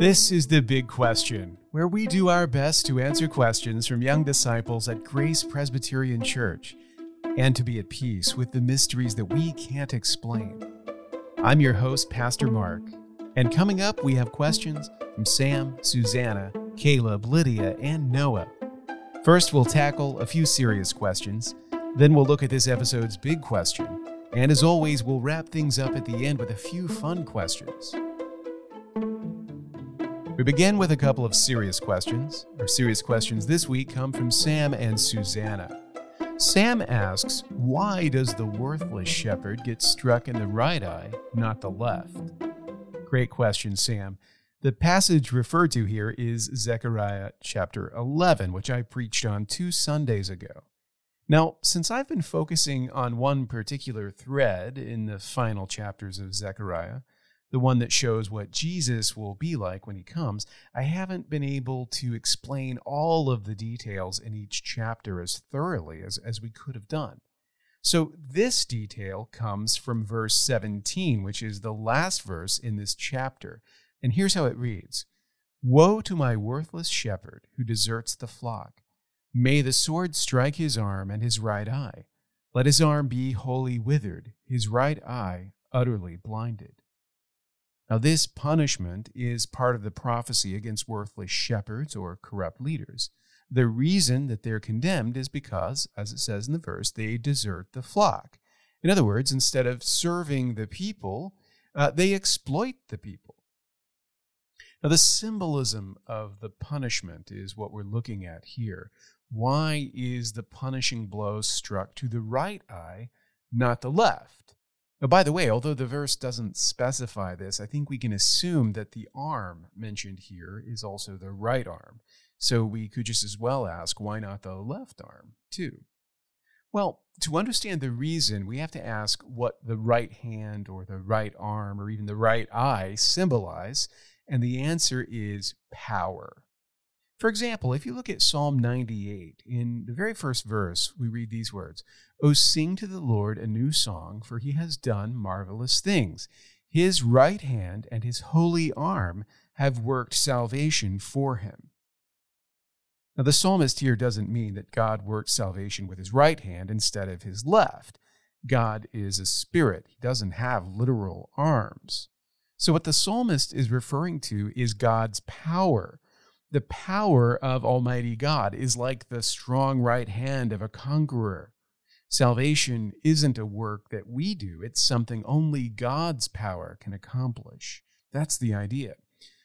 This is the big question, where we do our best to answer questions from young disciples at Grace Presbyterian Church and to be at peace with the mysteries that we can't explain. I'm your host, Pastor Mark, and coming up, we have questions from Sam, Susanna, Caleb, Lydia, and Noah. First, we'll tackle a few serious questions, then, we'll look at this episode's big question, and as always, we'll wrap things up at the end with a few fun questions. We begin with a couple of serious questions. Our serious questions this week come from Sam and Susanna. Sam asks, Why does the worthless shepherd get struck in the right eye, not the left? Great question, Sam. The passage referred to here is Zechariah chapter 11, which I preached on two Sundays ago. Now, since I've been focusing on one particular thread in the final chapters of Zechariah, the one that shows what Jesus will be like when he comes, I haven't been able to explain all of the details in each chapter as thoroughly as, as we could have done. So, this detail comes from verse 17, which is the last verse in this chapter. And here's how it reads Woe to my worthless shepherd who deserts the flock. May the sword strike his arm and his right eye. Let his arm be wholly withered, his right eye utterly blinded. Now, this punishment is part of the prophecy against worthless shepherds or corrupt leaders. The reason that they're condemned is because, as it says in the verse, they desert the flock. In other words, instead of serving the people, uh, they exploit the people. Now, the symbolism of the punishment is what we're looking at here. Why is the punishing blow struck to the right eye, not the left? Now, by the way, although the verse doesn't specify this, I think we can assume that the arm mentioned here is also the right arm. So we could just as well ask, why not the left arm, too? Well, to understand the reason, we have to ask what the right hand or the right arm or even the right eye symbolize, and the answer is power. For example, if you look at Psalm 98, in the very first verse, we read these words O sing to the Lord a new song, for he has done marvelous things. His right hand and his holy arm have worked salvation for him. Now, the psalmist here doesn't mean that God worked salvation with his right hand instead of his left. God is a spirit, he doesn't have literal arms. So, what the psalmist is referring to is God's power the power of Almighty God is like the strong right hand of a conqueror. Salvation isn't a work that we do, it's something only God's power can accomplish. That's the idea.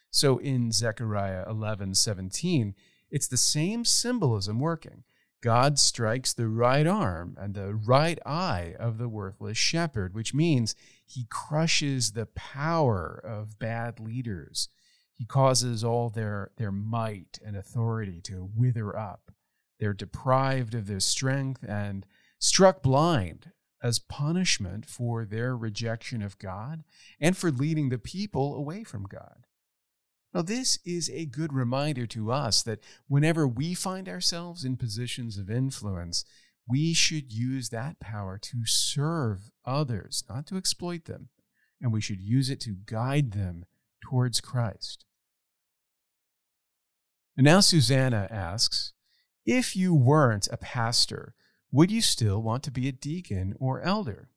So in Zechariah 11 17, it's the same symbolism working. God strikes the right arm and the right eye of the worthless shepherd, which means he crushes the power of bad leaders he causes all their, their might and authority to wither up. They're deprived of their strength and struck blind as punishment for their rejection of God and for leading the people away from God. Now, this is a good reminder to us that whenever we find ourselves in positions of influence, we should use that power to serve others, not to exploit them, and we should use it to guide them towards Christ. And now Susanna asks If you weren't a pastor, would you still want to be a deacon or elder?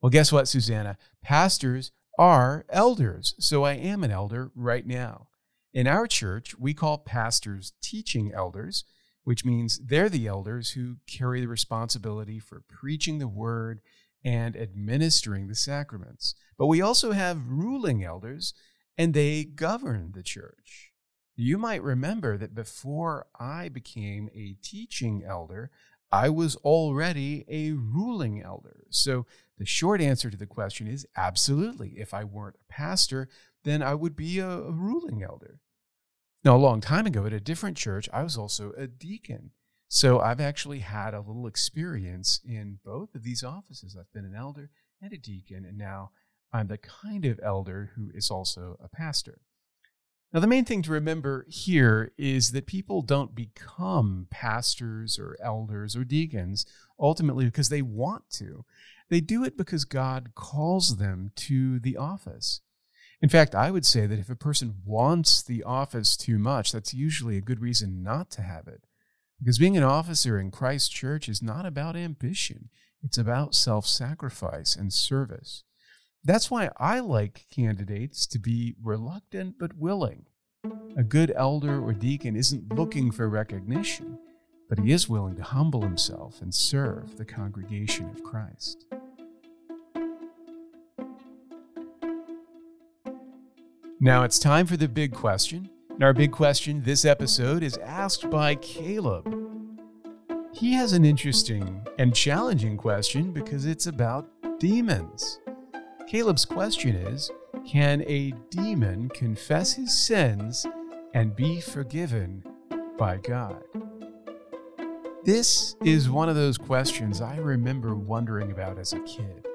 Well, guess what, Susanna? Pastors are elders, so I am an elder right now. In our church, we call pastors teaching elders, which means they're the elders who carry the responsibility for preaching the word and administering the sacraments. But we also have ruling elders, and they govern the church. You might remember that before I became a teaching elder, I was already a ruling elder. So the short answer to the question is absolutely. If I weren't a pastor, then I would be a, a ruling elder. Now, a long time ago at a different church, I was also a deacon. So I've actually had a little experience in both of these offices. I've been an elder and a deacon, and now I'm the kind of elder who is also a pastor. Now, the main thing to remember here is that people don't become pastors or elders or deacons ultimately because they want to. They do it because God calls them to the office. In fact, I would say that if a person wants the office too much, that's usually a good reason not to have it. Because being an officer in Christ's church is not about ambition, it's about self sacrifice and service. That's why I like candidates to be reluctant but willing. A good elder or deacon isn't looking for recognition, but he is willing to humble himself and serve the congregation of Christ. Now it's time for the big question. And our big question this episode is asked by Caleb. He has an interesting and challenging question because it's about demons. Caleb's question is Can a demon confess his sins and be forgiven by God? This is one of those questions I remember wondering about as a kid.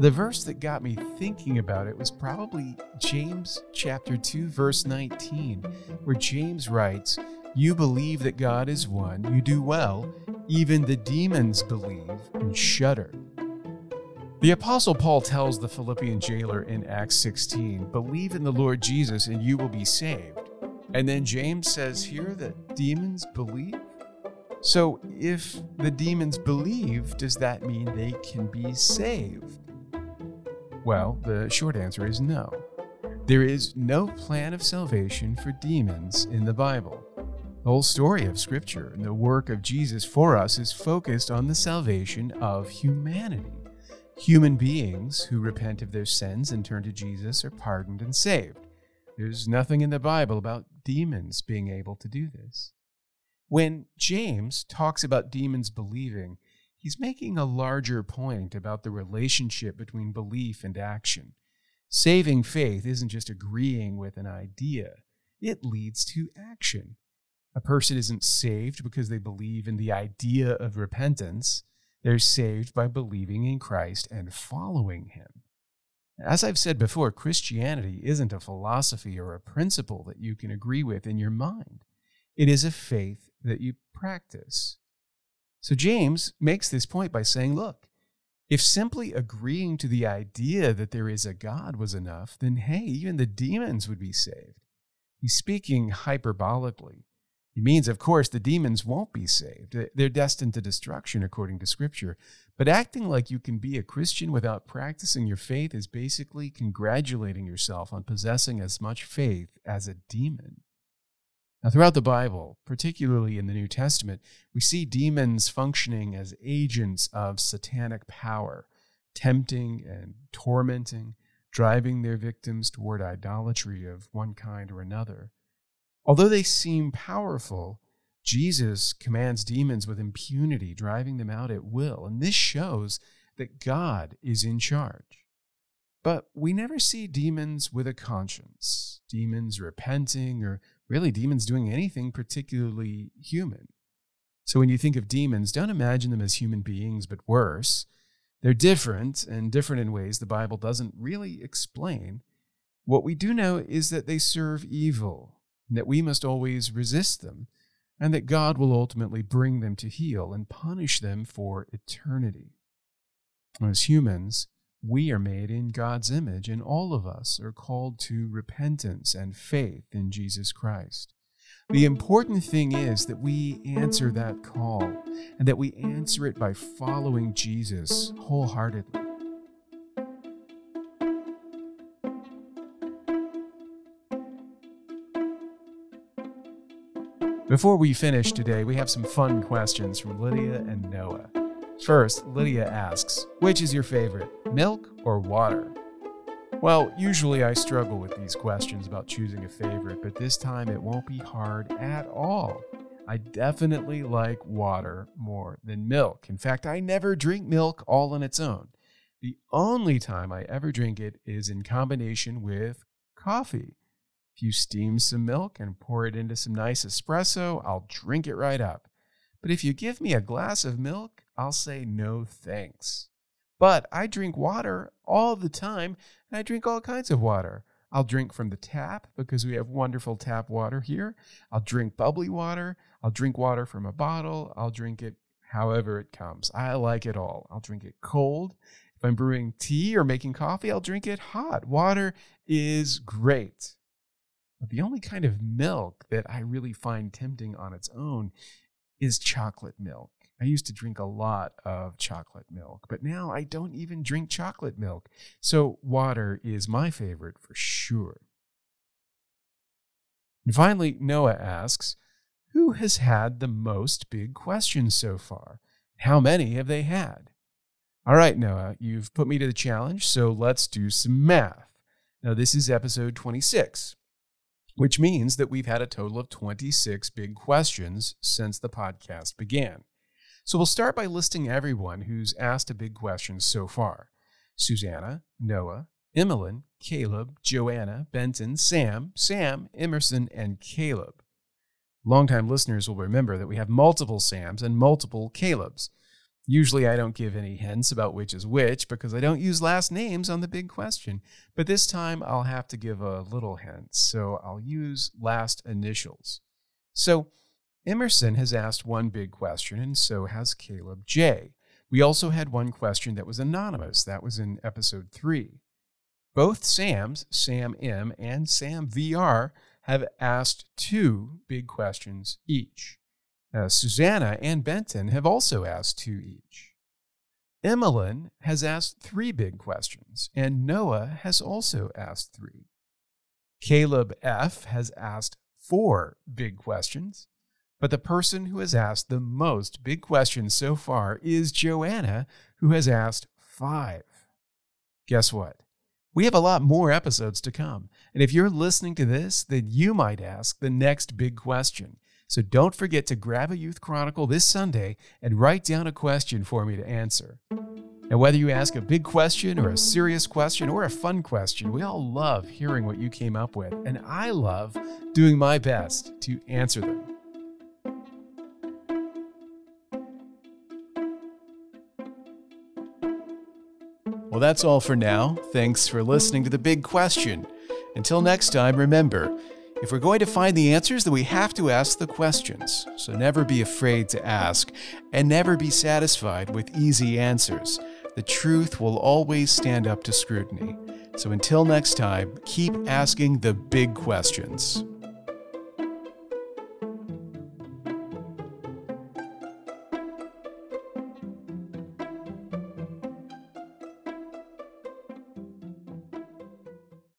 The verse that got me thinking about it was probably James chapter 2 verse 19, where James writes, "You believe that God is one, you do well. Even the demons believe and shudder." The apostle Paul tells the Philippian jailer in Acts 16, "Believe in the Lord Jesus and you will be saved." And then James says here that demons believe. So, if the demons believe, does that mean they can be saved? Well, the short answer is no. There is no plan of salvation for demons in the Bible. The whole story of Scripture and the work of Jesus for us is focused on the salvation of humanity. Human beings who repent of their sins and turn to Jesus are pardoned and saved. There's nothing in the Bible about demons being able to do this. When James talks about demons believing, he's making a larger point about the relationship between belief and action. Saving faith isn't just agreeing with an idea, it leads to action. A person isn't saved because they believe in the idea of repentance. They're saved by believing in Christ and following him. As I've said before, Christianity isn't a philosophy or a principle that you can agree with in your mind. It is a faith that you practice. So James makes this point by saying, look, if simply agreeing to the idea that there is a God was enough, then hey, even the demons would be saved. He's speaking hyperbolically. He means, of course, the demons won't be saved. They're destined to destruction according to Scripture. But acting like you can be a Christian without practicing your faith is basically congratulating yourself on possessing as much faith as a demon. Now, throughout the Bible, particularly in the New Testament, we see demons functioning as agents of satanic power, tempting and tormenting, driving their victims toward idolatry of one kind or another. Although they seem powerful, Jesus commands demons with impunity, driving them out at will. And this shows that God is in charge. But we never see demons with a conscience, demons repenting or really demons doing anything particularly human. So when you think of demons, don't imagine them as human beings, but worse. They're different and different in ways the Bible doesn't really explain. What we do know is that they serve evil, that we must always resist them, and that God will ultimately bring them to heel and punish them for eternity. As humans, we are made in God's image, and all of us are called to repentance and faith in Jesus Christ. The important thing is that we answer that call and that we answer it by following Jesus wholeheartedly. Before we finish today, we have some fun questions from Lydia and Noah. First, Lydia asks, which is your favorite, milk or water? Well, usually I struggle with these questions about choosing a favorite, but this time it won't be hard at all. I definitely like water more than milk. In fact, I never drink milk all on its own. The only time I ever drink it is in combination with coffee. If you steam some milk and pour it into some nice espresso, I'll drink it right up. But if you give me a glass of milk, I'll say no thanks. But I drink water all the time, and I drink all kinds of water. I'll drink from the tap because we have wonderful tap water here. I'll drink bubbly water. I'll drink water from a bottle. I'll drink it however it comes. I like it all. I'll drink it cold If I'm brewing tea or making coffee, I'll drink it hot. Water is great. But the only kind of milk that I really find tempting on its own is chocolate milk. I used to drink a lot of chocolate milk, but now I don't even drink chocolate milk. So water is my favorite for sure. And finally, Noah asks, Who has had the most big questions so far? How many have they had? All right, Noah, you've put me to the challenge, so let's do some math. Now, this is episode 26, which means that we've had a total of 26 big questions since the podcast began. So we'll start by listing everyone who's asked a big question so far Susanna, Noah, Emmeline, Caleb, Joanna, Benton, Sam, Sam, Emerson, and Caleb. Longtime listeners will remember that we have multiple Sams and multiple Calebs. Usually, I don't give any hints about which is which because I don't use last names on the big question. But this time, I'll have to give a little hint, so I'll use last initials. So, Emerson has asked one big question, and so has Caleb J. We also had one question that was anonymous. That was in episode three. Both Sams, Sam M and Sam VR, have asked two big questions each. Uh, Susanna and Benton have also asked two each. Emmeline has asked three big questions, and Noah has also asked three. Caleb F has asked four big questions, but the person who has asked the most big questions so far is Joanna, who has asked five. Guess what? We have a lot more episodes to come. And if you're listening to this, then you might ask the next big question. So don't forget to grab a Youth Chronicle this Sunday and write down a question for me to answer. And whether you ask a big question or a serious question or a fun question, we all love hearing what you came up with. And I love doing my best to answer them. Well, that's all for now. Thanks for listening to The Big Question. Until next time, remember if we're going to find the answers, then we have to ask the questions. So never be afraid to ask, and never be satisfied with easy answers. The truth will always stand up to scrutiny. So until next time, keep asking the big questions.